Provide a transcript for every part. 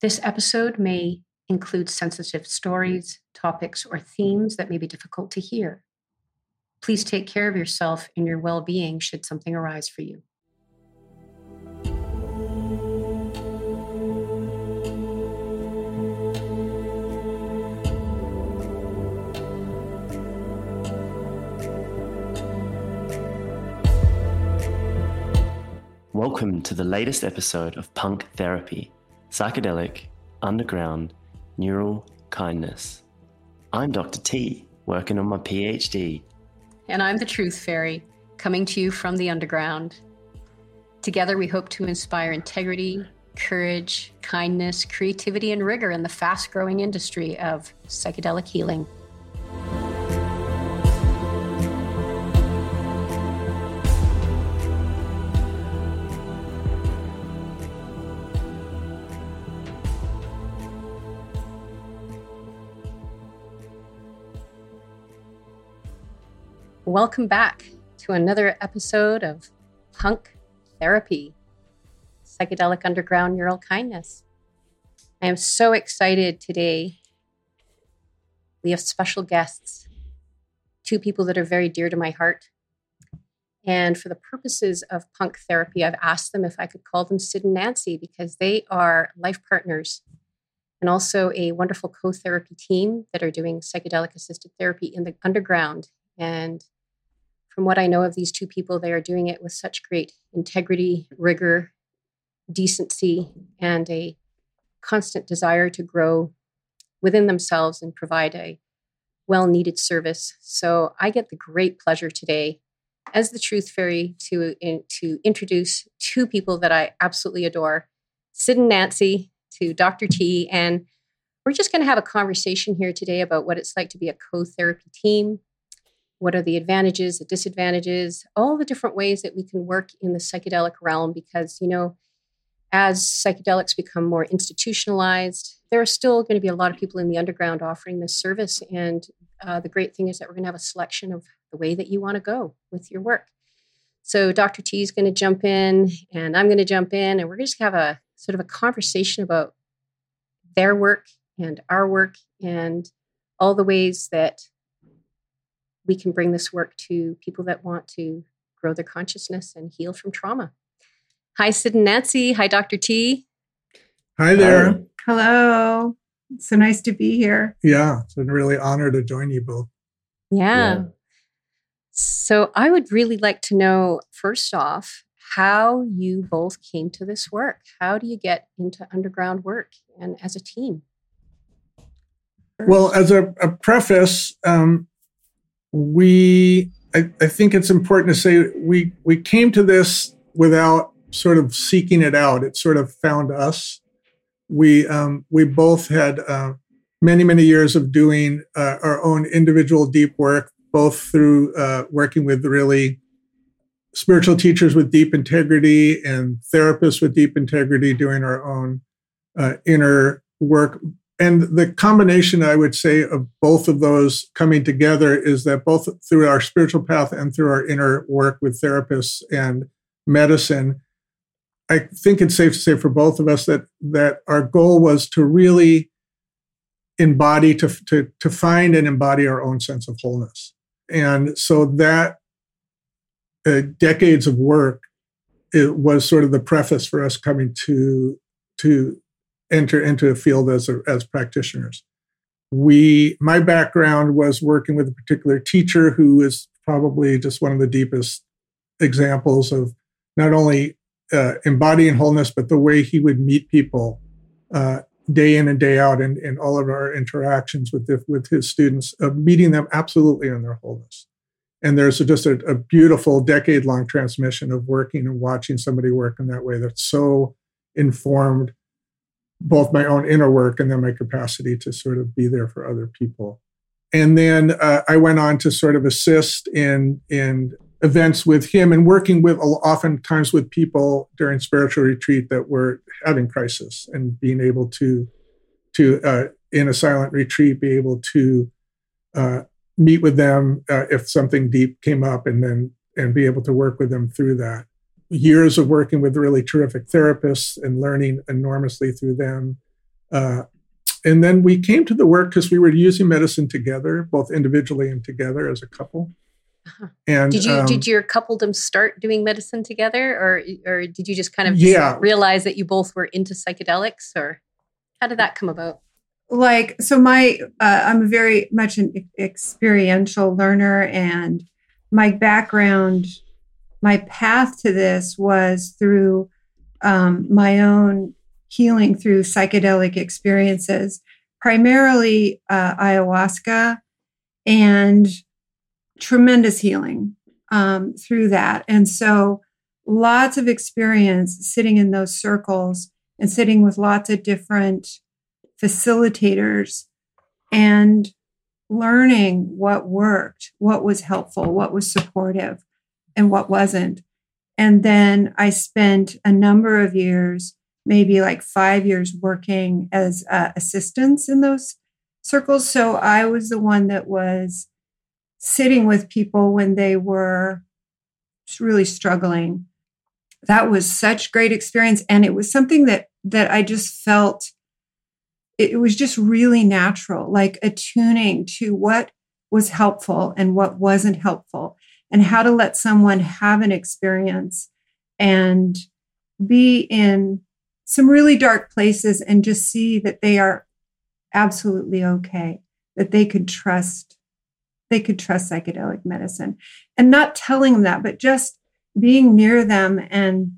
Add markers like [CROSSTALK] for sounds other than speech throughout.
This episode may include sensitive stories, topics, or themes that may be difficult to hear. Please take care of yourself and your well being should something arise for you. Welcome to the latest episode of Punk Therapy Psychedelic, Underground, Neural Kindness. I'm Dr. T, working on my PhD. And I'm the Truth Fairy, coming to you from the underground. Together, we hope to inspire integrity, courage, kindness, creativity, and rigor in the fast growing industry of psychedelic healing. Welcome back to another episode of Punk Therapy, Psychedelic Underground Neural Kindness. I am so excited today. We have special guests, two people that are very dear to my heart. And for the purposes of punk therapy, I've asked them if I could call them Sid and Nancy because they are life partners and also a wonderful co therapy team that are doing psychedelic assisted therapy in the underground. And from what I know of these two people, they are doing it with such great integrity, rigor, decency, and a constant desire to grow within themselves and provide a well needed service. So I get the great pleasure today as the Truth Fairy to, in, to introduce two people that I absolutely adore Sid and Nancy to Dr. T. And we're just going to have a conversation here today about what it's like to be a co therapy team, what are the advantages, the disadvantages, all the different ways that we can work in the psychedelic realm because, you know, as psychedelics become more institutionalized, there are still going to be a lot of people in the underground offering this service. And uh, the great thing is that we're going to have a selection of the way that you want to go with your work. So Dr. T is going to jump in, and I'm going to jump in, and we're going to have a sort of a conversation about their work and our work and all the ways that we can bring this work to people that want to grow their consciousness and heal from trauma. Hi, Sid and Nancy. Hi, Dr. T. Hi there. Hello. It's so nice to be here. Yeah, it's a really honor to join you both. Yeah. yeah. So I would really like to know, first off, how you both came to this work. How do you get into underground work and as a team? Well, as a, a preface, um, we I, I, think it's important to say we we came to this without sort of seeking it out. It sort of found us. We um, we both had uh, many many years of doing uh, our own individual deep work, both through uh, working with really spiritual teachers with deep integrity and therapists with deep integrity, doing our own uh, inner work and the combination, I would say, of both of those coming together is that both through our spiritual path and through our inner work with therapists and medicine, I think it's safe to say for both of us that that our goal was to really embody to to to find and embody our own sense of wholeness, and so that uh, decades of work it was sort of the preface for us coming to to enter into a field as a, as practitioners. We, my background was working with a particular teacher who is probably just one of the deepest examples of not only uh, embodying wholeness, but the way he would meet people uh, day in and day out in, in all of our interactions with the, with his students, of meeting them absolutely in their wholeness. And there's just a, a beautiful decade long transmission of working and watching somebody work in that way that's so informed both my own inner work and then my capacity to sort of be there for other people. And then uh, I went on to sort of assist in in events with him and working with oftentimes with people during spiritual retreat that were having crisis and being able to to uh, in a silent retreat be able to uh, meet with them uh, if something deep came up and then and be able to work with them through that years of working with really terrific therapists and learning enormously through them. Uh, and then we came to the work because we were using medicine together, both individually and together as a couple. Uh-huh. And Did you um, did your coupledom start doing medicine together, or or did you just kind of Yeah. realize that you both were into psychedelics, or how did that come about? like so my uh, i'm very much an experiential learner and my background my path to this was through um, my own healing through psychedelic experiences primarily uh, ayahuasca and tremendous healing um, through that. And so lots of experience sitting in those circles and sitting with lots of different facilitators and learning what worked, what was helpful, what was supportive, and what wasn't. And then I spent a number of years, maybe like five years, working as uh, assistants in those circles. So I was the one that was sitting with people when they were really struggling. That was such great experience, and it was something that that I just felt it was just really natural, like attuning to what was helpful and what wasn't helpful, and how to let someone have an experience and be in some really dark places and just see that they are absolutely okay, that they could trust. They could trust psychedelic medicine and not telling them that, but just being near them and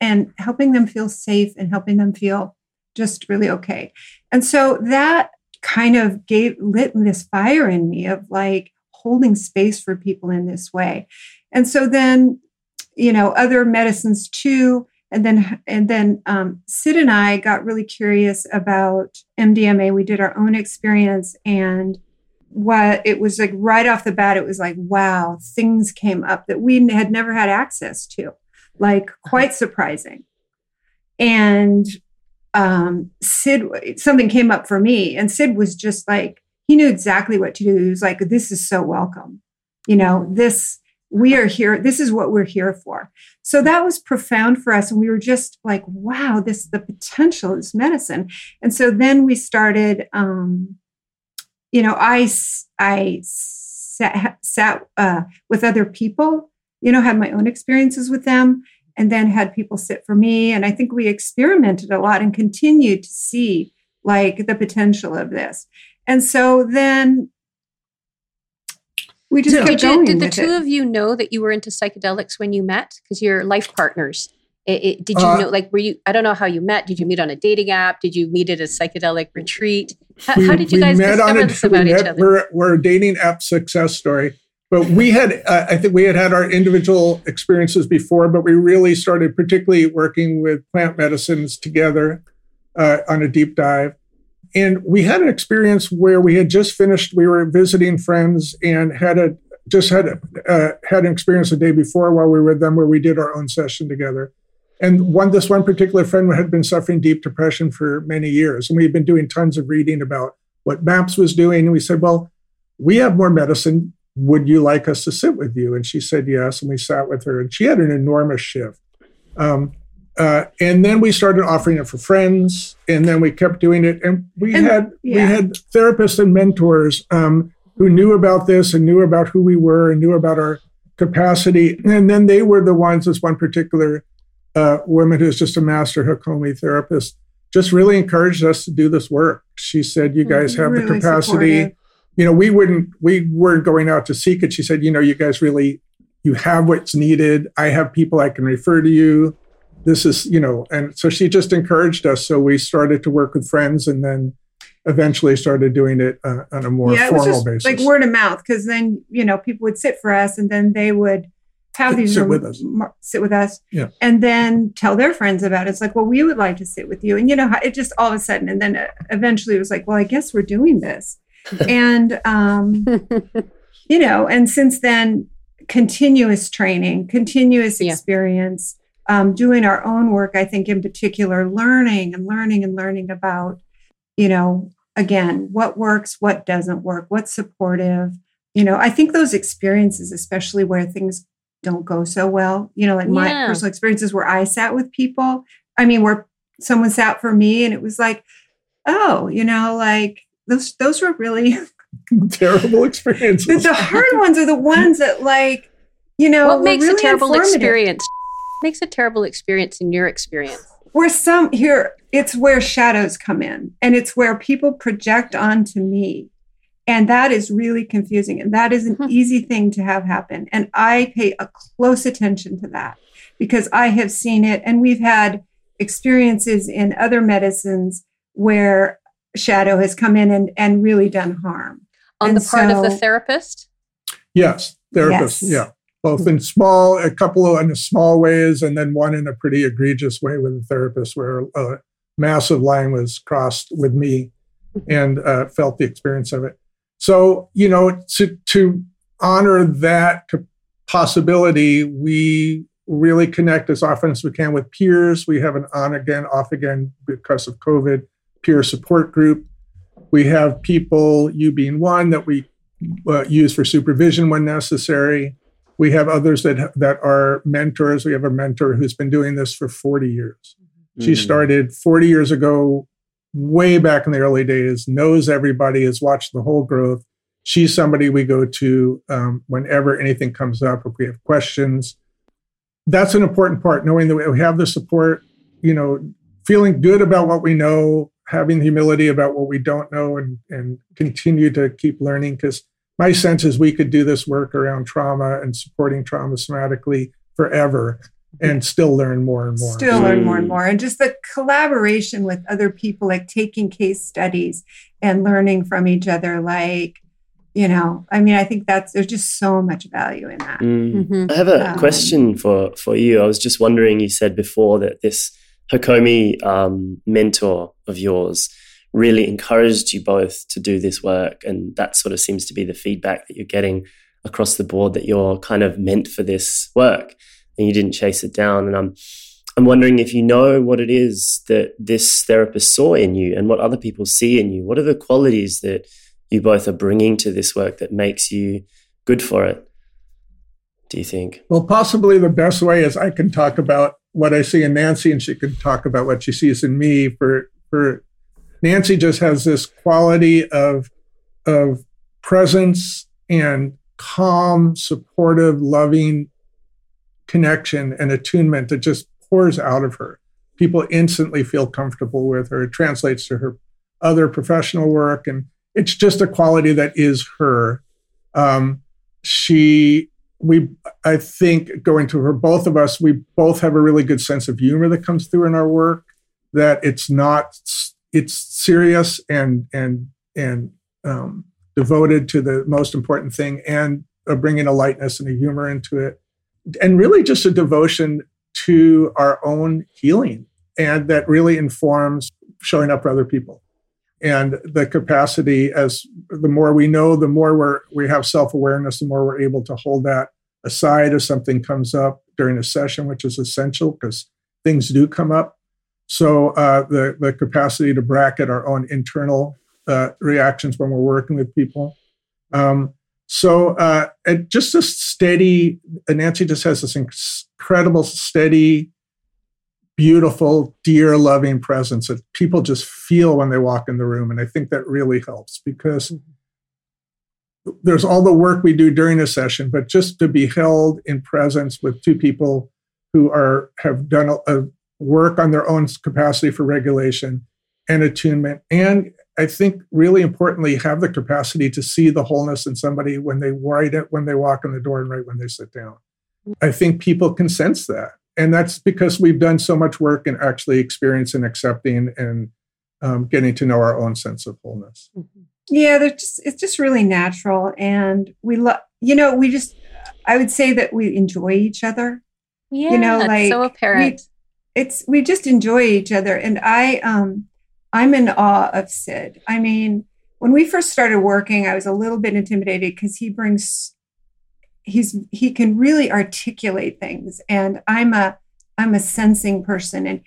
and helping them feel safe and helping them feel just really okay. And so that kind of gave lit this fire in me of like holding space for people in this way. And so then, you know, other medicines too. And then, and then um, Sid and I got really curious about MDMA. We did our own experience, and what it was like right off the bat, it was like, wow, things came up that we had never had access to, like quite surprising. And um, Sid, something came up for me, and Sid was just like, he knew exactly what to do. He was like, this is so welcome. You know, this, we are here. This is what we're here for. So that was profound for us. And we were just like, wow, this, is the potential is medicine. And so then we started, um, you know, I sat, sat uh, with other people, you know, had my own experiences with them and then had people sit for me. And I think we experimented a lot and continued to see like the potential of this. And so then we just Yeah. kept Did, you, going did the with two it. of you know that you were into psychedelics when you met? Because you're life partners. It, it- did you Uh, know, like, were you, I don't know how you met. Did you meet on a dating app? Did you meet at a psychedelic retreat? How, how did you guys discover this [LAUGHS] about we each met- other? We're, we're a dating app success story. But we had, uh, I think we had had our individual experiences before, but we really started particularly working with plant medicines together uh, on a deep dive. And we had an experience where we had just finished, we were visiting friends and had a, just had, uh, had an experience the day before while we were with them where we did our own session together. And one, this one particular friend had been suffering deep depression for many years. And we had been doing tons of reading about what MAPS was doing. And we said, well, we have more medicine. Would you like us to sit with you? And she said yes. And we sat with her, and she had an enormous shift. Um, uh, and then we started offering it for friends, and then we kept doing it. And we And- had we had therapists and mentors um, who knew about this and knew about who we were and knew about our capacity. And then they were the ones. This one particular uh, woman who's just a master Hakomi therapist just really encouraged us to do this work. She said, "You guys have the capacity." supportive. you know, we wouldn't, we weren't going out to seek it. She said, you know, you guys really, you have what's needed. I have people I can refer to you. This is, you know, and so she just encouraged us. So we started to work with friends and then eventually started doing it uh, on a more yeah, it was formal just basis. like word of mouth because then you know people would sit for us and then they would have these Sit rem- with us. mar- sit with us Yeah. and then tell their friends about it. It's like, well, we would like to sit with you, and you know, it just all of a sudden, and then uh, eventually it was like, well, I guess we're doing this, [LAUGHS] and um, [LAUGHS] you know, and since then, continuous training, continuous Yeah. experience, um, doing our own work. I think in particular, learning and learning and learning about, you know, again, what works, what doesn't work, what's supportive. You know, I think those experiences, especially where things don't go so well, you know, like my personal experiences where I sat with people. I mean, where someone sat for me and it was like, oh, you know, like those those were really [LAUGHS] terrible [LAUGHS] experiences. the, the hard ones are the ones that like, you know, what makes really a terrible experience? Makes a terrible experience in your experience. where some here it's where shadows come in and it's where people project onto me and that is really confusing and that is an Hmm. easy thing to have happen and i pay a close attention to that because i have seen it and we've had experiences in other medicines where shadow has come in and, and really done harm On And the part of the therapist? Yes, therapist. Yes. Yeah, both in small, a couple of in small ways, and then one in a pretty egregious way with a therapist, where a massive line was crossed with me, and uh, felt the experience of it. So you know, to to honor that possibility, we really connect as often as we can with peers. We have an on again, off again because of COVID peer support group. We have people, you being one, that we uh, use for supervision when necessary. We have others that that are mentors. We have a mentor who's been doing this for 40 years. She Mm. started 40 years ago, way back in the early days, knows everybody, has watched the whole growth. She's somebody we go to um, whenever anything comes up, if we have questions. That's an important part, knowing that we have the support, you know, feeling good about what we know, having humility about what we don't know, and, and continue to keep learning. Because my sense is we could do this work around trauma and supporting trauma somatically forever and still learn more and more. still learn more and Mm. more and just the collaboration with other people like taking case studies and learning from each other like you know i mean i think that's there's just so much value in that Mm. Mhm. I have a Um, question for, for you. I was just wondering, you said before that this Hakomi um, mentor of yours really encouraged you both to do this work. And that sort of seems to be the feedback that you're getting across the board that you're kind of meant for this work and you didn't chase it down. And I'm, I'm wondering if you know what it is that this therapist saw in you and what other people see in you. What are the qualities that you both are bringing to this work that makes you good for it? Do you think? Well, possibly the best way is I can talk about what I see in Nancy, and she can talk about what she sees in me. For for Nancy, just has this quality of of presence and calm, supportive, loving connection and attunement that just pours out of her. People instantly feel comfortable with her. It translates to her other professional work, and it's just a quality that is her. Um, she we I think going to her, both of us, we both have a really good sense of humor that comes through in our work. That it's not, it's serious and and and um, devoted to the most important thing, and uh, bringing a lightness and a humor into it, and really just a devotion to our own healing, and that really informs showing up for other people, and the capacity as the more we know, the more we're we have self awareness, the more we're able to hold that aside if something comes up during a session, which is essential because things do come up. So uh, the the capacity to bracket our own internal uh, reactions when we're working with people. Um, so uh, just a steady. Nancy just has this incredible, steady, beautiful, dear, loving presence that people just feel when they walk in the room, and I think that really helps because there's all the work we do during a session, but just to be held in presence with two people who are have done a, a work on their own capacity for regulation and attunement, and I think really importantly have the capacity to see the wholeness in somebody when they write it when they walk in the door and right when they sit down. I think people can sense that, and that's because we've done so much work in actually experiencing, accepting, and um, getting to know our own sense of wholeness. yeah they're just it's just really natural and we love you know we just i would say that we enjoy each other Yeah, know, it's like, so apparent. It's we just enjoy each other. And i um i'm in awe of sid. I mean when we first started working i was a little bit intimidated because he brings he's he can really articulate things. And i'm a i'm a sensing person. And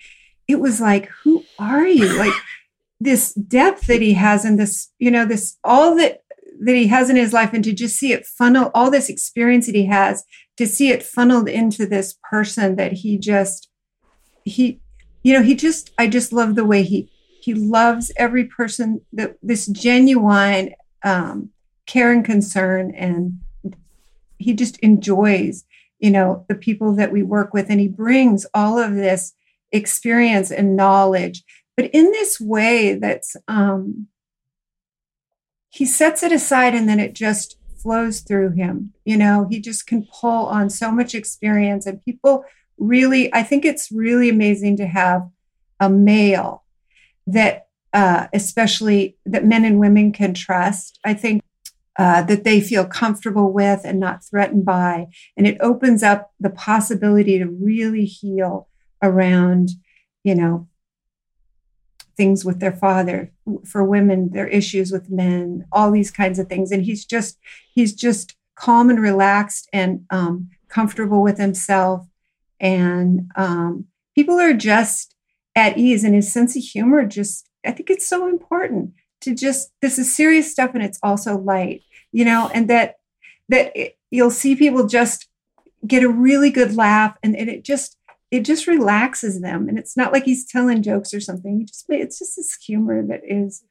it was like who are you? Like [LAUGHS] this depth that he has and this you know this all that that he has in his life and to just see it funnel all this experience that he has to see it funneled into this person that he just he you know he just i just love the way he he loves every person that this genuine um, care and concern and he just enjoys you know the people that we work with and he brings all of this experience and knowledge. But in this way that's um he sets it aside and then it just flows through him. You know he just can pull on so much experience and people really i think it's really amazing to have a male that uh, especially that men and women can trust i think uh, that they feel comfortable with and not threatened by. And it opens up the possibility to really heal around, you know, things with their father for women their issues with men all these kinds of things and he's just he's just calm and relaxed and um, comfortable with himself and um, people are just at ease and his sense of humor just i think it's so important to just this is serious stuff and it's also light you know, and that that it, you'll see people just get a really good laugh and, and it just it just relaxes them and it's not like he's telling jokes or something he just it's just this humor that is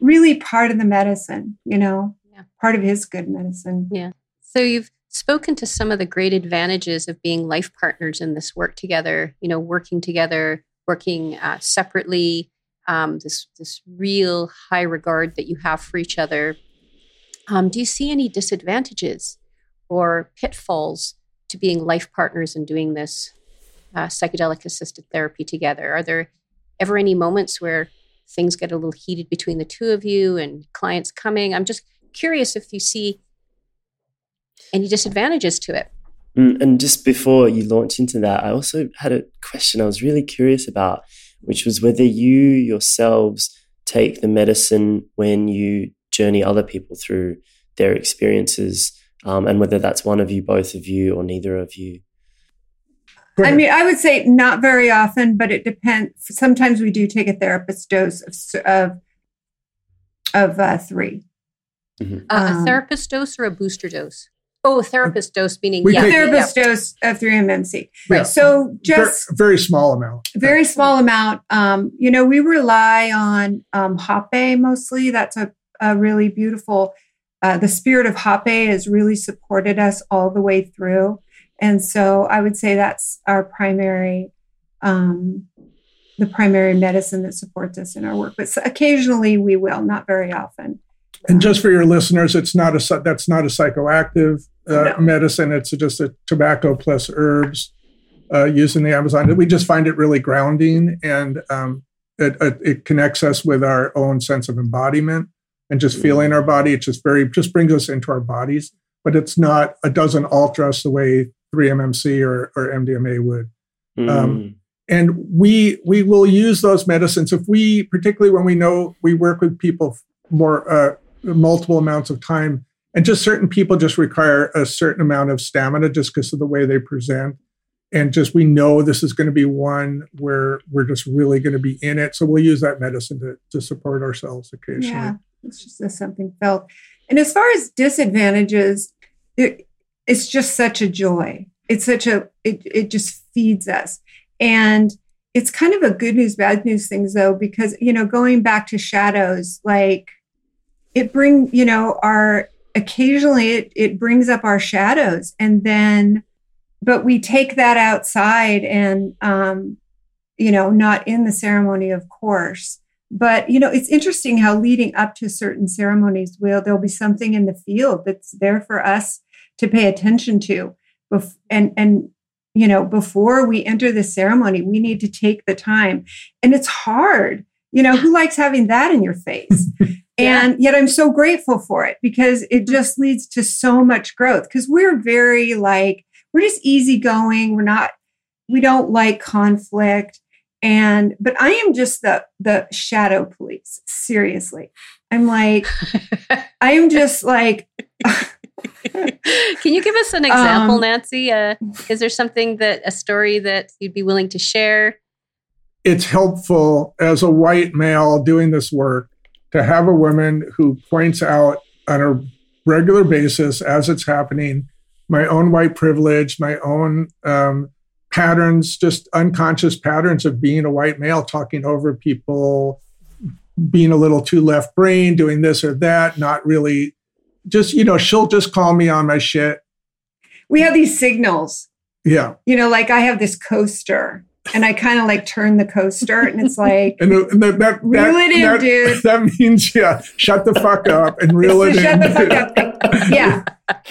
really part of the medicine you know yeah. part of his good medicine yeah so you've spoken to some of the great advantages of being life partners in this work together you know working together working uh, separately um, this this real high regard that you have for each other um, do you see any disadvantages or pitfalls to being life partners and doing this uh, psychedelic assisted therapy together? Are there ever any moments where things get a little heated between the two of you and clients coming? I'm just curious if you see any disadvantages to it. Mm, and just before you launch into that, I also had a question I was really curious about, which was whether you yourselves take the medicine when you journey other people through their experiences, um, and whether that's one of you, both of you, or neither of you. I mean, I would say not very often, but it depends. Sometimes we do take a therapist dose of of, of uh, 3 mm-hmm. uh, um, a therapist dose or a booster dose? Oh, therapist dose meaning we yeah, take, therapist yeah. dose of 3-MMC. Right. So just very, very, small amount. Very small amount. Um, you know, we rely on um, Hape mostly. That's a a really beautiful. Uh, the spirit of Hape has really supported us all the way through, and so I would say that's our primary, um, the primary medicine that supports us in our work. But occasionally we will, not very often. And just for your listeners, it's not a that's not a psychoactive uh, no. medicine. It's just a tobacco plus herbs uh, used in the Amazon. We just find it really grounding, and um, it, it, it, connects us with our own sense of embodiment and just feeling our body. It just very just brings us into our bodies, but it's not. It doesn't alter us the way 3-MMC or, or MDMA would. Mm. Um, and we we will use those medicines if we, particularly when we know we work with people more uh, multiple amounts of time, and just certain people just require a certain amount of stamina just because of the way they present and just we know this is going to be one where we're just really going to be in it so we'll use that medicine to, to support ourselves occasionally yeah. It's just something felt. And as far as disadvantages, it, it's just such a joy. It's such a, it, it just feeds us. And it's kind of a good news, bad news things though, because, you know, going back to shadows, like it bring, you know, our, occasionally it, it brings up our shadows and then, but we take that outside and, um, you know, not in the ceremony, of course. But you know it's interesting how leading up to certain ceremonies will there'll be something in the field that's there for us to pay attention to and and you know before we enter the ceremony we need to take the time. And it's hard. You know who [LAUGHS] likes having that in your face yeah. and yet i'm so grateful for it because it mm-hmm. just leads to so much growth because we're very like we're just easygoing. We're not we don't like conflict. And but i am just the the shadow police seriously. I'm like [LAUGHS] i am just like can you give us an example um, nancy? Uh, is there something that a story that you'd be willing to share? It's helpful as a white male doing this work to have a woman who points out on a regular basis as it's happening my own white privilege my own um, patterns, just unconscious patterns of being a white male talking over people, being a little too left brain, doing this or that, not really just, you know, she'll just call me on my shit. We have these signals. Yeah. You know, like I have this coaster and I kind of like turn the coaster and it's like, [LAUGHS] and, and that, that, reel that, it in, that, dude. [LAUGHS] That means, yeah, shut the fuck up and reel it [LAUGHS] in. shut the fuck up. Yeah.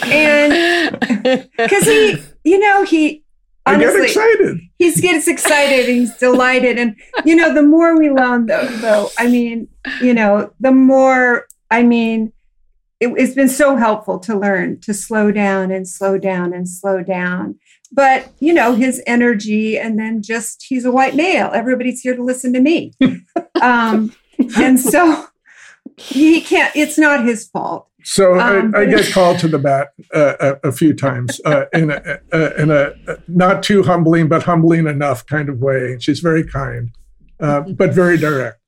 And because he, you know, he I get honestly, excited. he gets excited and he's delighted. And, you know, the more we learn, though, though I mean, you know, the more, I mean, it, it's been so helpful to learn to slow down and slow down and slow down. But, you know, his energy, and then just he's a white male. Everybody's here to listen to me. [LAUGHS] um, and so he can't, it's not his fault. So Um, I, I get called to the bat uh, a, a few times uh, in a, uh, in a not too humbling but humbling enough kind of way. She's very kind, uh, but very direct.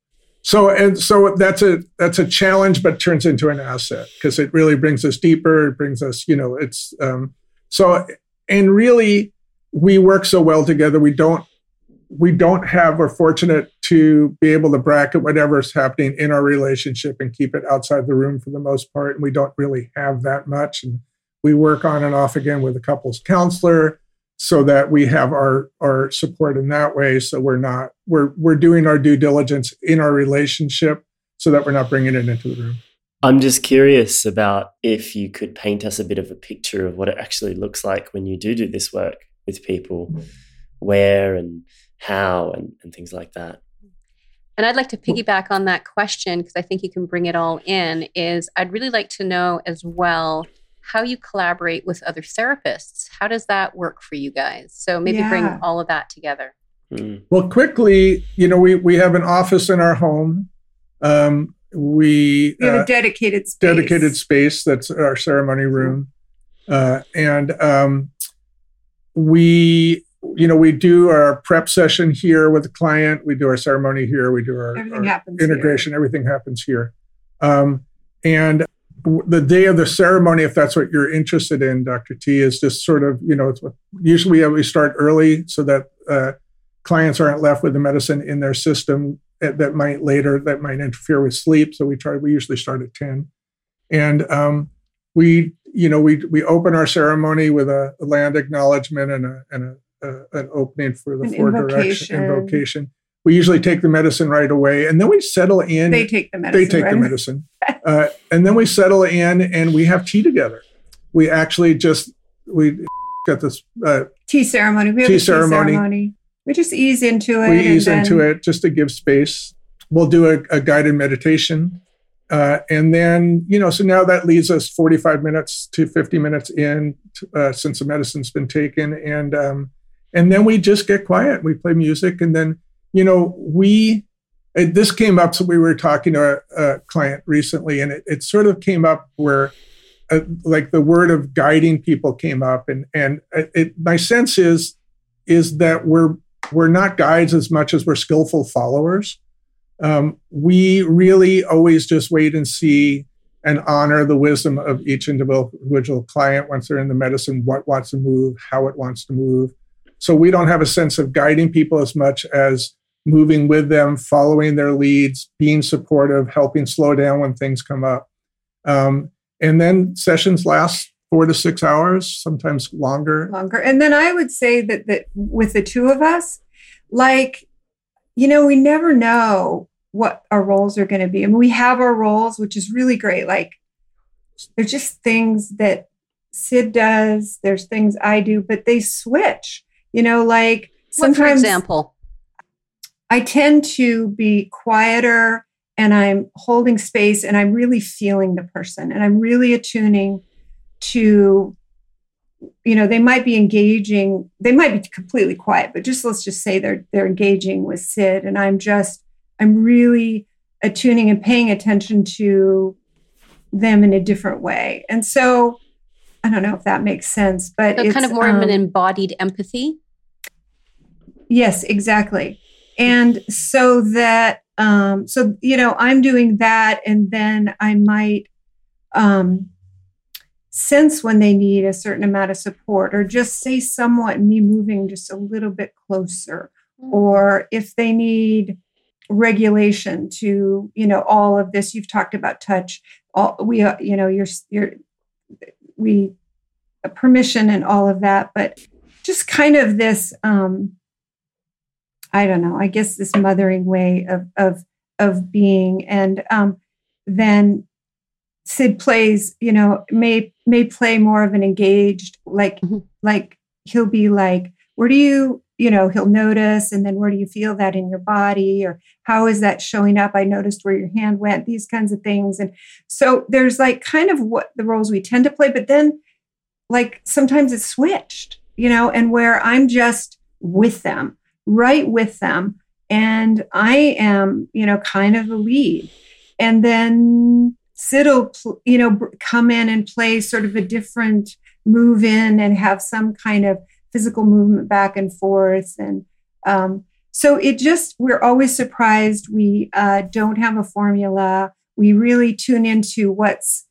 So and so that's a that's a challenge, but turns into an asset because it really brings us deeper. It brings us, you know, it's um, so and really we work so well together. We don't we don't have we're fortunate to be able to bracket whatever's happening in our relationship and keep it outside the room for the most part. And we don't really have that much. And we work on and off again with a couples counselor so that we have our our support in that way. So we're not we're we're doing our due diligence in our relationship so that we're not bringing it into the room I'm just curious about if you could paint us a bit of a picture of what it actually looks like when you do do this work with people, where and how and, and things like that. And I'd like to piggyback on that question because I think you can bring it all in. Is I'd really like to know as well how you collaborate with other therapists. How does that work for you guys? So maybe bring all of that together. Mm. Well, quickly, you know, we we have an office in our home. Um, we We have uh, a dedicated space. dedicated space that's our ceremony room, uh, and um, we, you know, we do our prep session here with the client. We do our ceremony here. We do our, Everything our happens here. integration. Everything happens here, um, and w- the day of the ceremony, if that's what you're interested in, Dr. T, is just sort of, you know, it's usually we start early so that uh, clients aren't left with the medicine in their system that, might later that might interfere with sleep. So we try. We usually start at ten, and um, we, you know, we we open our ceremony with a, a land acknowledgement and a and a, a an opening for the An four direction invocation. We usually take the medicine right away, and then we settle in They take the medicine. they take right? the medicine uh, and then we settle in and we have tea together we actually just we [LAUGHS] got this uh, Tea ceremony. We have Tea a tea ceremony. ceremony. We just ease into it. we and ease then- into it just to give space we'll do a, a guided meditation uh, and then you know so now that leaves us 45 minutes to 50 minutes in uh, since the medicine's been taken and um, and then we just get quiet we play music and then you know we it, this came up so we were talking to a, a client recently and it, it sort of came up where uh, like the word of guiding people came up and and it, my sense is is that we're we're not guides as much as we're skillful followers. Um, we really always just wait and see and honor the wisdom of each individual client once they're in the medicine what wants to move how it wants to move. So we don't have a sense of guiding people as much as moving with them following their leads being supportive helping slow down when things come up. Um, and then sessions last four to six hours sometimes longer longer. And then I would say that that with the two of us, like, you know, we never know what our roles are going to be. I mean, we have our roles, which is really great. Like, there's just things that Sid does. There's things I do, but they switch. You know, like What, for example? I tend to be quieter and I'm holding space and I'm really feeling the person and I'm really attuning to, you know, they might be engaging, they might be completely quiet, but just let's just say they're they're engaging with Sid and I'm just, I'm really attuning and paying attention to them in a different way. And so I don't know if that makes sense, but So it's kind of more of an um, embodied empathy. Yes, exactly. And so that, um, so, you know, I'm doing that. And then I might um, sense when they need a certain amount of support or just say somewhat me moving just a little bit closer. Or if they need regulation to you know all of this you've talked about touch all we uh, you know you're you're we uh, permission and all of that but just kind of this um i don't know i guess this mothering way of of of being and um then sid plays you know may may play more of an engaged like mm-hmm. like he'll be like where do you you know he'll notice and then where do you feel that in your body? or how is that showing up? I noticed where your hand went these kinds of things. And so there's like kind of what the roles we tend to play but then like sometimes it's switched you know and where i'm just with them right with them and i am you know kind of the lead. And then sid will you know come in and play sort of a different move in and have some kind of physical movement back and forth. And um, so it just, we're always surprised. We uh, don't have a formula. We really tune into what's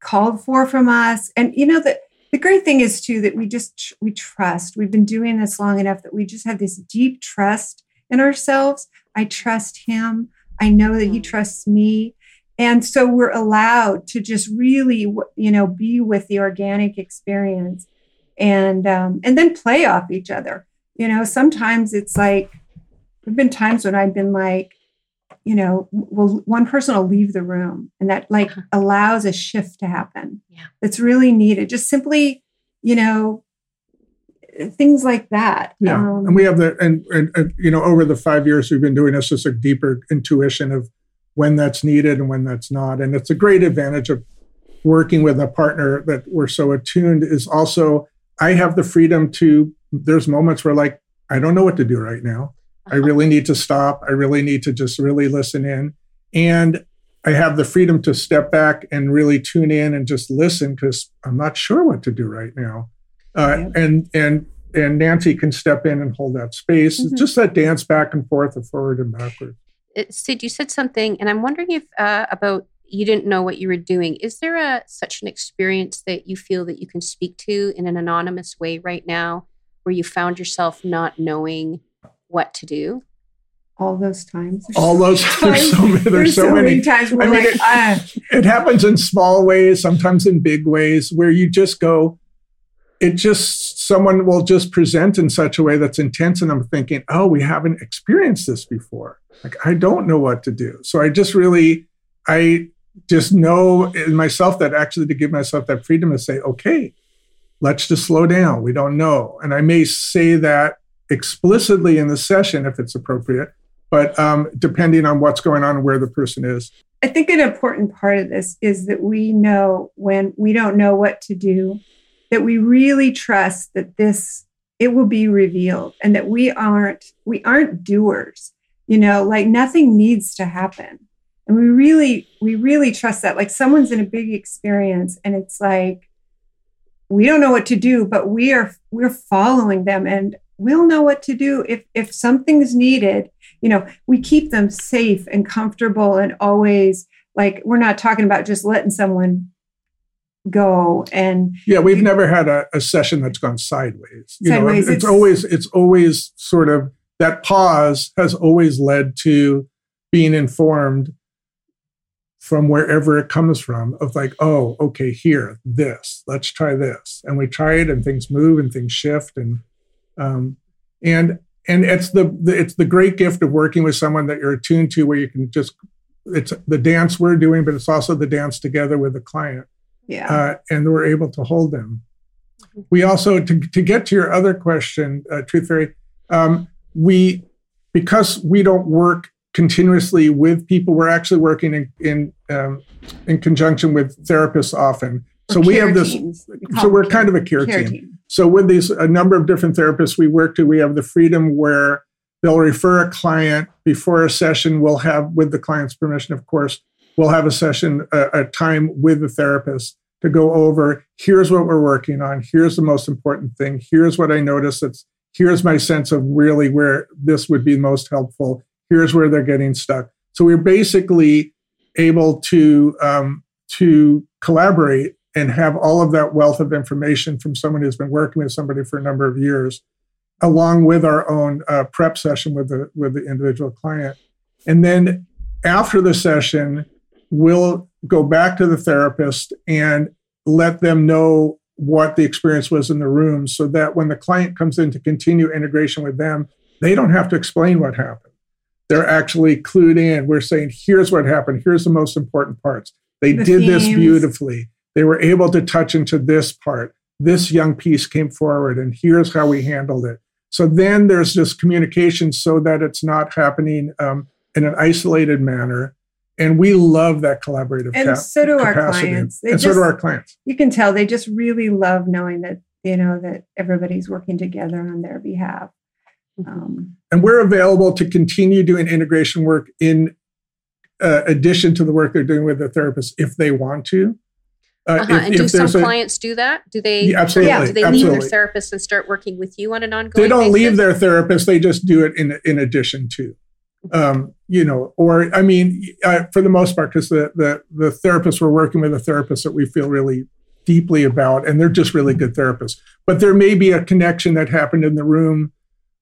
called for from us. And, you know, the, the great thing is too that we just we trust we've been doing this long enough that we just have this deep trust in ourselves i trust him i know that he mm. trusts me and so we're allowed to just really you know be with the organic experience and um, and then play off each other. You know, sometimes it's like there've been times when I've been like, you know, well, one person will leave the room, and that like uh-huh. allows a shift to happen. Yeah, that's really needed. Just simply, you know, things like that. Yeah, um, and we have the and, and, and you know over the five years we've been doing this, just a deeper intuition of when that's needed and when that's not, and it's a great advantage of working with a partner that we're so attuned is also I have the freedom to, there's moments where like, I don't know what to do right now. Uh-huh. I really need to stop. I really need to just really listen in. And I have the freedom to step back and really tune in and just listen because I'm not sure what to do right now. Uh, yeah. And and and Nancy can step in and hold that space. Mm-hmm. Just that dance back and forth and forward and backward. Sid, you said something, and I'm wondering if uh, about you didn't know what you were doing. Is there a such an experience that you feel that you can speak to in an anonymous way right now where you found yourself not knowing what to do? All those times. All those [LAUGHS] times. There's so many. There's, so, so many. many times where I mean, like, it, ah. it happens in small ways, sometimes in big ways, where you just go, it just someone will just present in such a way that's intense and i'm thinking oh we haven't experienced this before like i don't know what to do so i just really i just know in myself that actually to give myself that freedom to say, okay, let's just slow down. We don't know. And I may say that explicitly in the session if it's appropriate, but um, depending on what's going on and where the person is. I think an important part of this is that we know when we don't know what to do, that we really trust that this it will be revealed and that we aren't we aren't doers you know like nothing needs to happen. And we really we really trust that. Like someone's in a big experience and it's like we don't know what to do but we are we're following them and we'll know what to do if if something's needed. You know we keep them safe and comfortable and always like we're not talking about just letting someone go and yeah we've never had a, a session that's gone sideways. You sideways, know it's, it's always it's always sort of that pause has always led to being informed from wherever it comes from of like oh okay here this let's try this. And we try it and things move and things shift and um and and it's the, the it's the great gift of working with someone that you're attuned to where you can just it's the dance we're doing but it's also the dance together with the client yeah uh, and we're able to hold them we also to, to get to your other question uh, truth fairy um, we because we don't work continuously with people. We're actually working in in, um, in conjunction with therapists often. So we have this. So we're kind of a care, care team. team. So with these a number of different therapists we work to, we have the freedom where they'll refer a client before a session. We'll have, with the client's permission, of course, we'll have a session, a, a time with the therapist to go over. Here's what we're working on. Here's the most important thing. Here's what I notice That's here's my sense of really where this would be most helpful here's where they're getting stuck. So we're basically able to um, to collaborate and have all of that wealth of information from someone who's been working with somebody for a number of years, along with our own uh, prep session with the with the individual client. And then after the session, we'll go back to the therapist and let them know what the experience was in the room so that when the client comes in to continue integration with them, they don't have to explain what happened. They're actually clued in. We're saying, here's what happened. Here's the most important parts. They the did themes. this beautifully. They were able to touch into this part. This young piece came forward, and here's how we handled it. So then there's this communication so that it's not happening um, in an isolated manner. And we love that collaborative. And cap- so do capacity. our clients. They and just, so do our clients. You can tell they just really love knowing that you know that everybody's working together on their behalf. Um, and we're available to continue doing integration work in uh, addition to the work they're doing with the therapist if they want to. Uh, uh-huh. if, and do some a, clients do that? Do they? Yeah, absolutely. Yeah. Do they absolutely. leave their therapist and start working with you on an ongoing? They don't basis? leave their therapist; they just do it in in addition to. Um, you know, or I mean, uh, for the most part, because the the the therapists we're working with a therapist that we feel really deeply about, and they're just really good therapists. But there may be a connection that happened in the room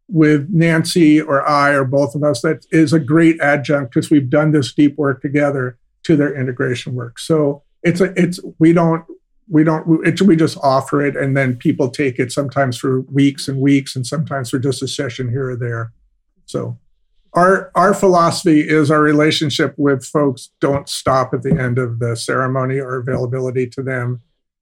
with Nancy or I or both of us that is a great adjunct because we've done this deep work together to their integration work. So it's a it's we don't we don't it, we just offer it and then people take it sometimes for weeks and weeks and sometimes for just a session here or there. So our our philosophy is our relationship with folks don't stop at the end of the ceremony or availability to them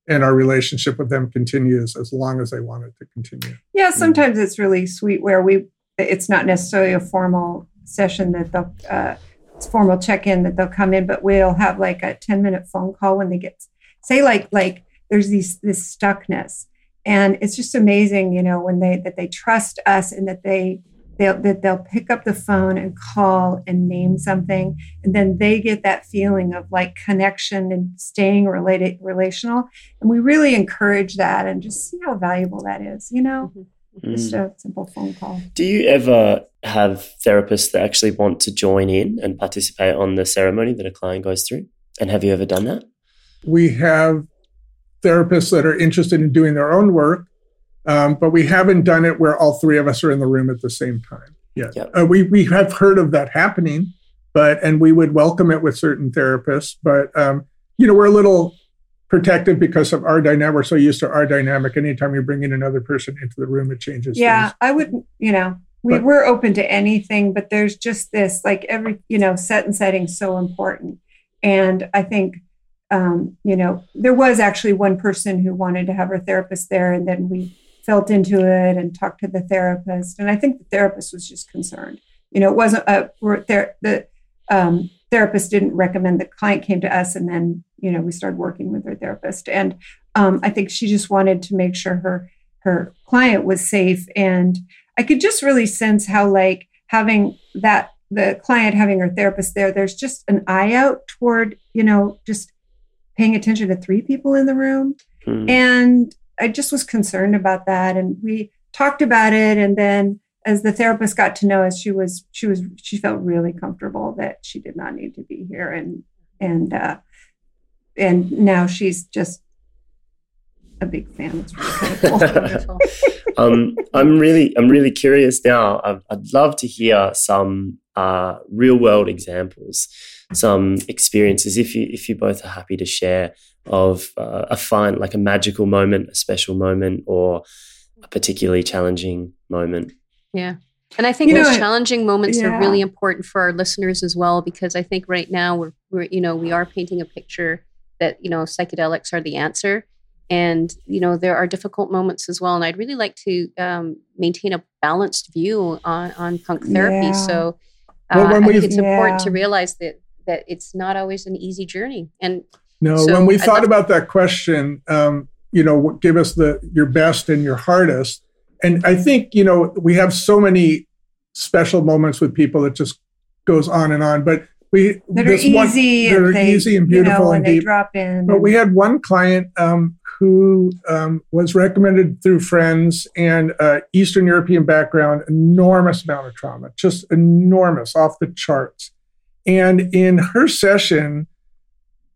and our relationship with them continues as long as they want it to continue. Yeah, sometimes it's really sweet where we it's not necessarily a formal session that they'll uh, it's formal check-in that they'll come in, but we'll have like a 10 minute phone call when they get say like like there's these this stuckness. And it's just amazing, you know, when they that they trust us and that they they'll that they'll pick up the phone and call and name something and then they get that feeling of like connection and staying related relational and we really encourage that and just see how valuable that is you know? Mm-hmm. just a simple phone call. Do you ever have therapists that actually want to join in and participate on the ceremony that a client goes through? And have you ever done that? We have therapists that are interested in doing their own work um, but we haven't done it where all three of us are in the room at the same time yet. Yep. Uh, we we have heard of that happening, but and we would welcome it with certain therapists. But um, you know, we're a little protective because of our dynamic. We're so used to our dynamic. Anytime you bring in another person into the room, it changes. Yeah, things. I would. You know, we but, we're open to anything, but there's just this like every you know set and setting so important, and I think. Um, you know, there was actually one person who wanted to have her therapist there, and then we felt into it and talked to the therapist. And I think the therapist was just concerned. You know, it wasn't a there the um, therapist didn't recommend the client came to us, and then you know we started working with her therapist. And um, I think she just wanted to make sure her her client was safe. And I could just really sense how like having that the client having her therapist there, there's just an eye out toward you know just paying attention to three people in the room. Mm. And I just was concerned about that. And we talked about it. And then as the therapist got to know us, she was, she was, she felt really comfortable that she did not need to be here. And, and, uh, and now she's just a big fan. It's really [LAUGHS] kind cool. [LAUGHS] um, I'm really, I'm really curious now. I'd, I'd love to hear some uh, real world examples, some experiences. If you, if you both are happy to share of uh, a fine, like a magical moment, a special moment, or a particularly challenging moment. Yeah. And I think you those know, challenging moments yeah. are really important for our listeners as well, because I think right now we're, we're, you know, we are painting a picture that, you know, psychedelics are the answer. And, you know, there are difficult moments as well. And I'd really like to um, maintain a balanced view on, on punk therapy. Yeah. So uh, well, I think it's yeah. important to realize that, that it's not always an easy journey. And no, so when we thought about that question, um, you know, give us the your best and your hardest. And I think, you know, we have so many special moments with people that just goes on and on. But we that are easy, one, that are they, easy and beautiful you know, and deep. drop in. But we had one client um, who um, was recommended through friends and uh, Eastern European background, enormous amount of trauma, just enormous, off the charts. And in her session,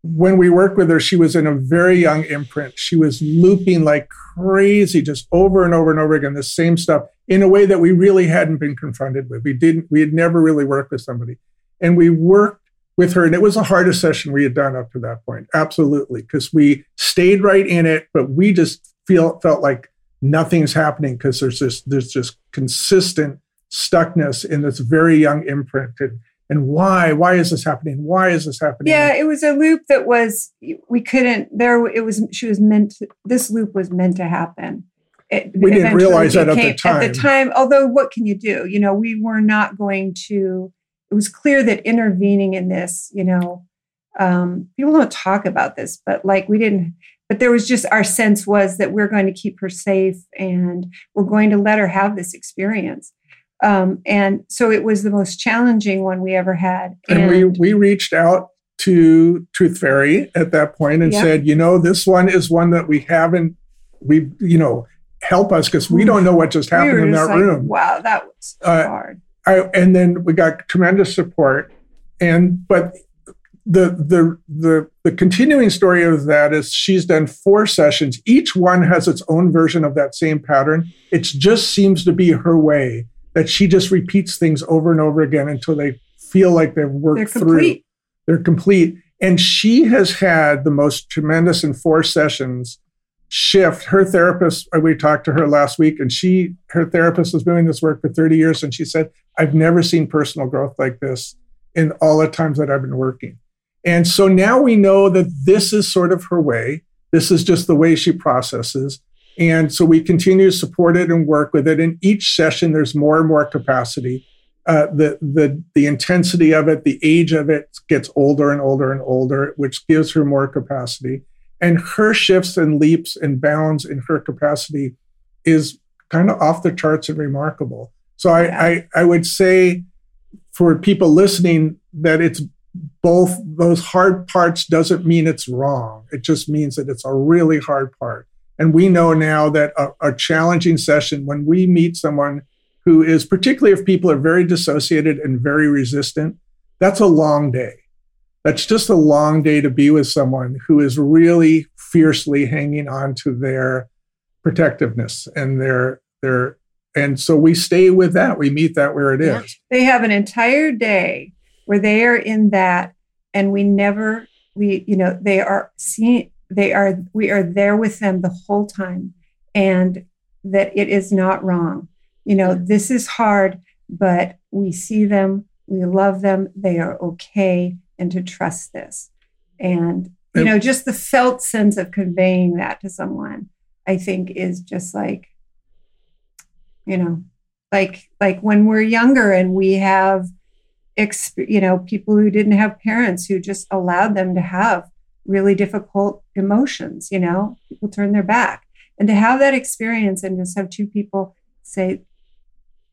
when we worked with her, she was in a very young imprint. She was looping like crazy, just over and over and over again, the same stuff in a way that we really hadn't been confronted with. We didn't, we had never really worked with somebody. and we worked with her. And it was the hardest session we had done up to that point. Absolutely. Because we stayed right in it, but we just feel felt like nothing's happening because there's this there's just consistent stuckness in this very young imprint. And, and why? Why is this happening? Why is this happening? Yeah, it was a loop that was we couldn't there it was she was meant to, this loop was meant to happen. It, we didn't realize that at the time. At the time, although what can you do? You know, we were not going to it was clear that intervening in this, you know, um, people don't talk about this, but like we didn't but there was just our sense was that we're going to keep her safe and we're going to let her have this experience um, and so it was the most challenging one we ever had. And, and we, we reached out to Truth Fairy at that point and said, you know, this one is one that we haven't, we, you know, help us because we don't know what just happened we in that like, room. Wow, that was uh, hard. I, and then we got tremendous support. And, but the, the, the, the continuing story of that is she's done four sessions. Each one has its own version of that same pattern. It just seems to be her way that she just repeats things over and over again until they feel like they've worked They're through. Complete. They're complete. And she has had the most tremendous in four sessions shift. Her therapist, uh, we talked to her last week, and she, her therapist was doing this work for 30 years. And she said, I've never seen personal growth like this in all the times that I've been working. And so now we know that this is sort of her way. This is just the way she processes. And so we continue to support it and work with it. In each session, there's more and more capacity. Uh, the the the intensity of it, the age of it gets older and older and older, which gives her more capacity. And her shifts and leaps and bounds in her capacity is kind of off the charts and remarkable. So I, I, I would say for people listening that it's both those hard parts doesn't mean it's wrong. It just means that it's a really hard part. And we know now that a, a, challenging session, when we meet someone who is, particularly if people are very dissociated and very resistant, that's a long day. That's just a long day to be with someone who is really fiercely hanging on to their protectiveness and their their and so we stay with that. We meet that where it is. They have an entire day where they are in that and we never we you know they are seeing they are we are there with them the whole time and that it is not wrong. You know this is hard but we see them we love them they are okay and to trust this. And you know just the felt sense of conveying that to someone i think is just like you know like like when we're younger and we have you know people who didn't have parents who just allowed them to have really difficult emotions, you know, people turn their back. And to have that experience and just have two people say,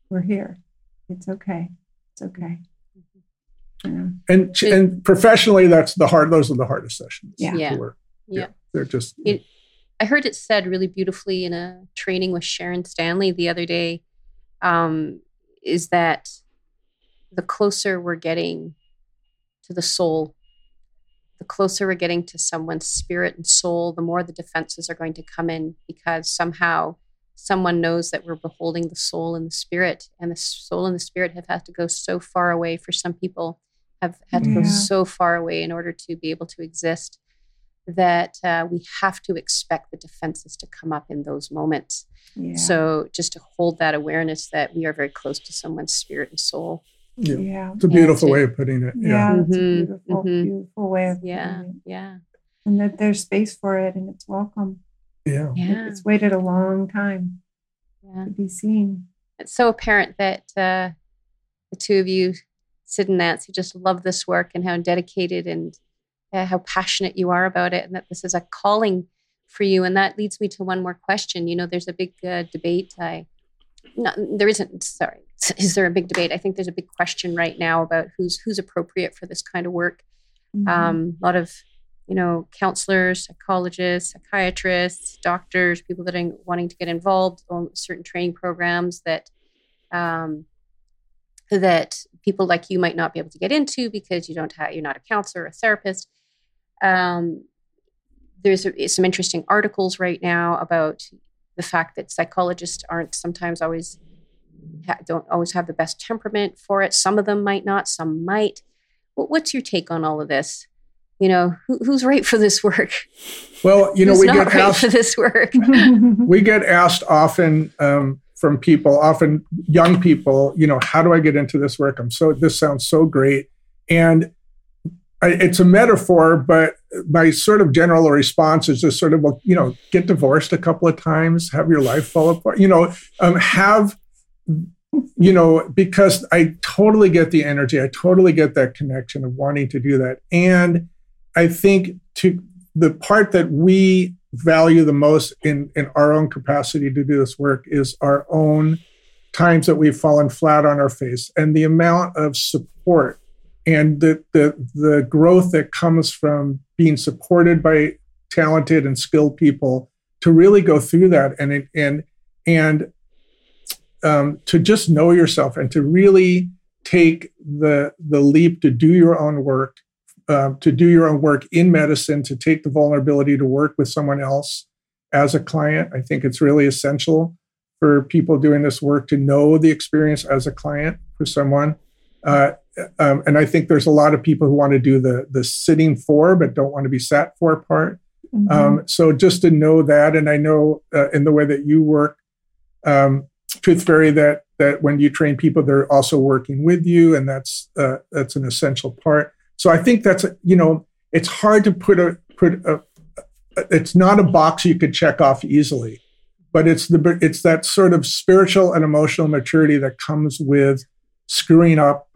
We're here. It's okay. It's okay. And and professionally, that's the hard. Those are the hardest sessions. Yeah, yeah. yeah. yeah. They're just. It, I heard it said really beautifully in a training with Sharon Stanley the other day. Um, is that the closer we're getting to the soul the closer we're getting to someone's spirit and soul, the more the defenses are going to come in because somehow someone knows that we're beholding the soul and the spirit, and the soul and the spirit have had to go so far away for some people, have had to yeah. go so far away in order to be able to exist that uh, we have to expect the defenses to come up in those moments. Yeah. So just to hold that awareness that we are very close to someone's spirit and soul yeah. yeah. It's a beautiful way of putting it. Yeah. yeah mm-hmm. It's a mm-hmm. beautiful, mm-hmm. beautiful way of yeah. Yeah. And that there's space for it and it's welcome. Yeah. yeah. It's waited a long time yeah. to be seen. It's so apparent that uh, the two of you, Sid and Nancy, just love this work and how dedicated and uh, how passionate you are about it, and that this is a calling for you. And that leads me to one more question. You know, there's a big uh, debate. I, not, there isn't. Sorry, is there a big debate? I think there's a big question right now about who's who's appropriate for this kind of work. Mm-hmm. Um, a lot of you know counselors, psychologists, psychiatrists, doctors, people that are wanting to get involved on certain training programs that um, that people like you might not be able to get into because you don't have you're not a counselor, or a therapist. Um, there's a, some interesting articles right now about the fact that psychologists aren't sometimes always don't always have the best temperament for it. Some of them might not, some might. what's your take on all of this? You know, who, who's right for this work? Well, you know, who's we not get right asked for this work. [LAUGHS] we get asked often um, from people, often young people, you know, how do I get into this work? I'm so this sounds so great, and I, it's a metaphor, but my sort of general response is just sort of, well, you know, get divorced a couple of times, have your life fall apart, you know, um, have you know, because I totally get the energy, I totally get that connection of wanting to do that, and I think to the part that we value the most in in our own capacity to do this work is our own times that we've fallen flat on our face and the amount of support and the the the growth that comes from being supported by talented and skilled people to really go through that and and and um, to just know yourself and to really take the the leap to do your own work um, to do your own work in medicine, to take the vulnerability to work with someone else as a client. I think it's really essential for people doing this work to know the experience as a client for someone. Uh, um, and I think there's a lot of people who want to do the the sitting for but don't want to be sat for part. Mm-hmm. Um, so just to know that, and I know uh, in the way that you work, um, Truth Fairy, that that when you train people, they're also working with you, and that's uh, that's an essential part. So I think that's you know it's hard to put a put a it's not a box you could check off easily, but it's the it's that sort of spiritual and emotional maturity that comes with screwing up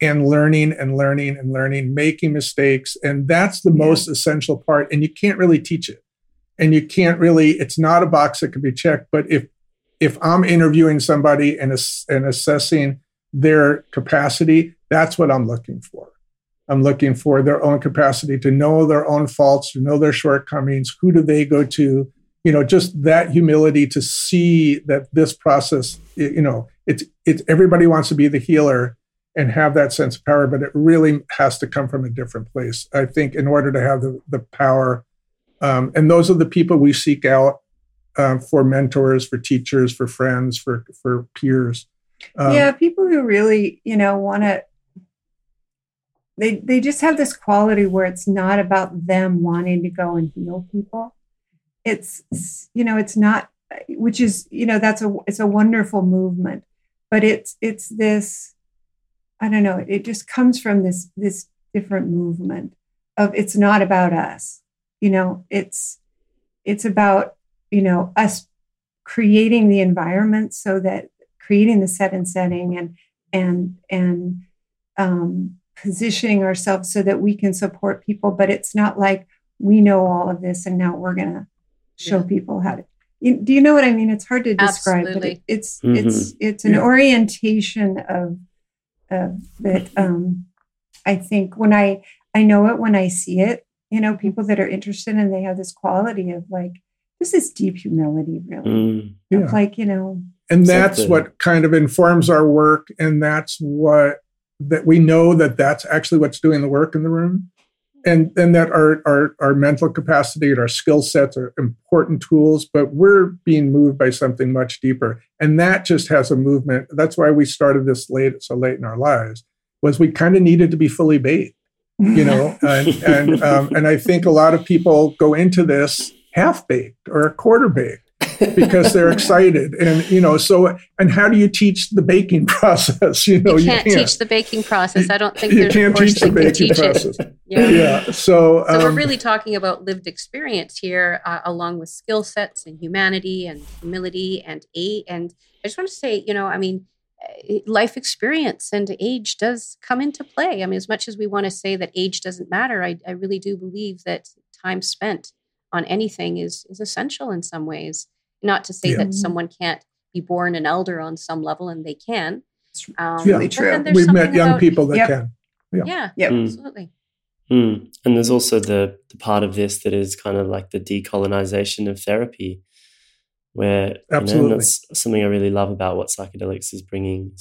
and learning and learning and learning, making mistakes, and that's the yeah. most essential part. And you can't really teach it, and you can't really. It's not a box that can be checked. But if if I'm interviewing somebody and and assessing their capacity, that's what I'm looking for. I'm looking for their own capacity to know their own faults, to know their shortcomings. Who do they go to? You know, just that humility to see that this process, you know, it's it's everybody wants to be the healer and have that sense of power, but it really has to come from a different place. I think in order to have the the power, um, and those are the people we seek out um, for mentors, for teachers, for friends, for for peers. Um, yeah, people who really, you know, want to they they just have this quality where it's not about them wanting to go and heal people it's you know it's not which is you know that's a it's a wonderful movement but it's it's this i don't know it just comes from this this different movement of it's not about us you know it's it's about you know us creating the environment so that creating the set and setting and and and um positioning ourselves so that we can support people but it's not like we know all of this and now we're going to show yeah. people how to you, do you know what i mean it's hard to describe Absolutely. but it, it's mm-hmm. it's it's an yeah. orientation of of that um i think when i i know it when i see it you know people that are interested and they have this quality of like this is deep humility really mm, yeah. like you know and that's something. what kind of informs our work and that's what that we know that that's actually what's doing the work in the room and and that our our, our mental capacity and our skill sets are important tools but we're being moved by something much deeper and that just has a movement that's why we started this late so late in our lives was we kind of needed to be fully baked you know [LAUGHS] and and um, and i think a lot of people go into this half baked or a quarter baked because they're [LAUGHS] excited. And you know so and how do you teach the baking [LAUGHS] process? You know you can't, you can't. teach the baking process. I don't think you can't teach the baking teach process. Yeah. yeah. So so um, we're really talking about lived experience here uh, along with skill sets and humanity and humility and a and i just want to say you know i mean eh, life experience and age does come into play. I mean as much as we want to say that age doesn't matter i, I really do believe that time spent on anything is is essential in some ways not to say yeah. that someone can't be born an elder on some level, and they can. Um, yeah, really true. We've met young about, people that yep. can. Yeah, yeah, yep. mm. absolutely. Mm. And there's also the the part of this that is kind of like the decolonization of therapy, where absolutely you know, that's something I really love about what psychedelics is bringing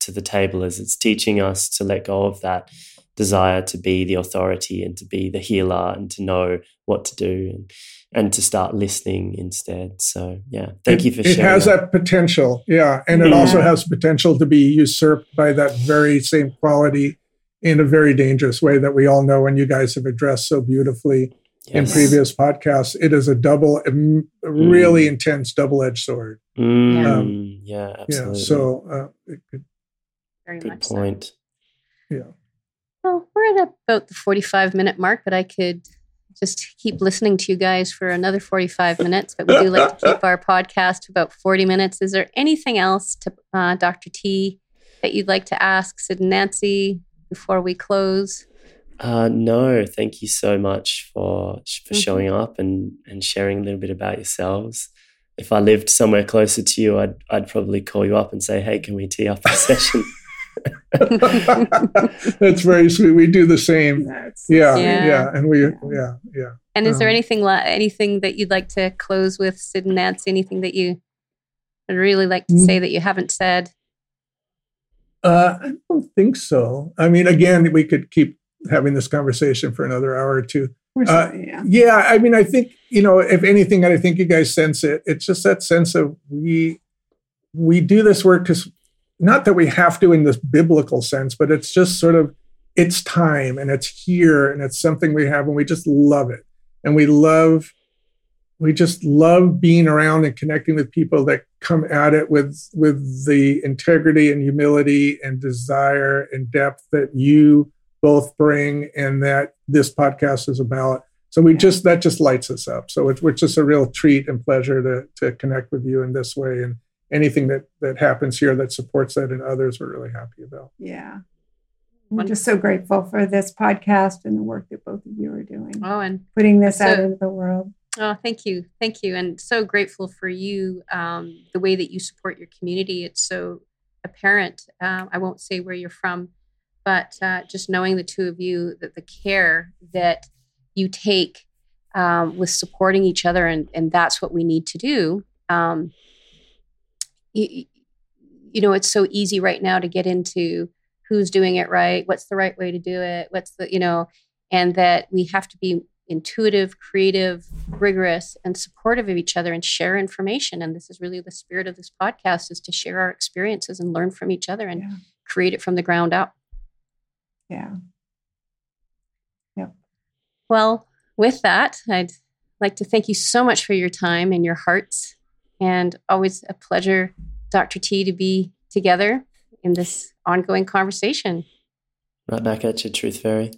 to the table is it's teaching us to let go of that desire to be the authority and to be the healer and to know what to do and and to start listening instead. So yeah, thank it, you for it sharing. It has that. that. potential, yeah, and it yeah. also has potential to be usurped by that very same quality in a very dangerous way that we all know and you guys have addressed so beautifully in previous podcasts. It is a double, a m- a really intense double edged sword. Mm, Um, yeah, absolutely. Yeah. So, uh, it, it- Very good much so. point. Well, we're at about the 45 minute mark, but I could just keep listening to you guys for another 45 minutes. But we do like to keep [LAUGHS] our podcast to about 40 minutes. Is there anything else to uh, Dr. T that you'd like to ask Sid and Nancy before we close? Uh, no, thank you so much for for Mhm. showing up and and sharing a little bit about yourselves. If I lived somewhere closer to you, I'd I'd probably call you up and say, "Hey, can we tee up a [LAUGHS] session?" [LAUGHS] that's very sweet. We do the same. Yeah, Yeah. yeah, and we, yeah, yeah. And is there Um, anything li- anything that you'd like to close with, Sid and Nancy? Anything that you would really like to Mm. say that you haven't said? Uh, I don't think so. I mean, again, we could keep having this conversation for another hour or two. Uh, yeah. Yeah, I mean, I think you know, if anything, I think you guys sense it. It's just that sense of we we do this work because not that we have to in this biblical sense, but it's just sort of it's time and it's here and it's something we have and we just love it. And we love we just love being around and connecting with people that come at it with with the integrity and humility and desire and depth that you both bring and that this podcast is about. So we just that just lights us up. So it's, it's just a real treat and pleasure to to connect with you in this way. And anything that that happens here that supports that in others we're really happy about Yeah. We're just so grateful for this podcast and the work that both of you are doing, Oh, and putting this out into the world. Oh, thank you. Thank you. And so grateful for you, um, the way that you support your community. It's so apparent. Um, I won't say where you're from, but uh, just knowing the two of you, that the care that you take um, with supporting each other, and, and that's what we need to do. Um, you, you know, it's so easy right now to get into who's doing it right, what's the right way to do it, what's the, you know, and that we have to be intuitive, creative, rigorous, and supportive of each other and share information. And this is really the spirit of this podcast is to share our experiences and learn from each other and Yeah. create it from the ground up. Yeah. Yep. Well, with that, I'd like to thank you so much for your time and your hearts. And always a pleasure, Dr. T, to be together in this ongoing conversation. right back at you, Truth Fairy.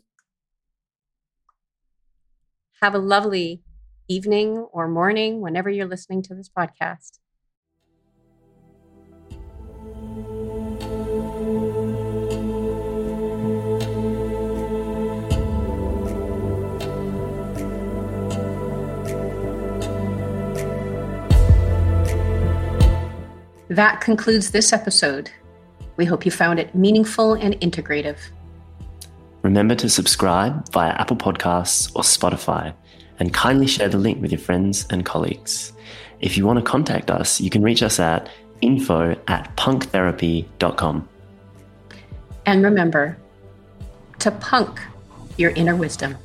Have a lovely evening or morning whenever you're listening to this podcast. That concludes this episode. We hope you found it meaningful and integrative. Remember to subscribe via Apple Podcasts or Spotify and kindly share the link with your friends and colleagues. If you want to contact us, you can reach us at info at punktherapy.com. And remember to punk your inner wisdom.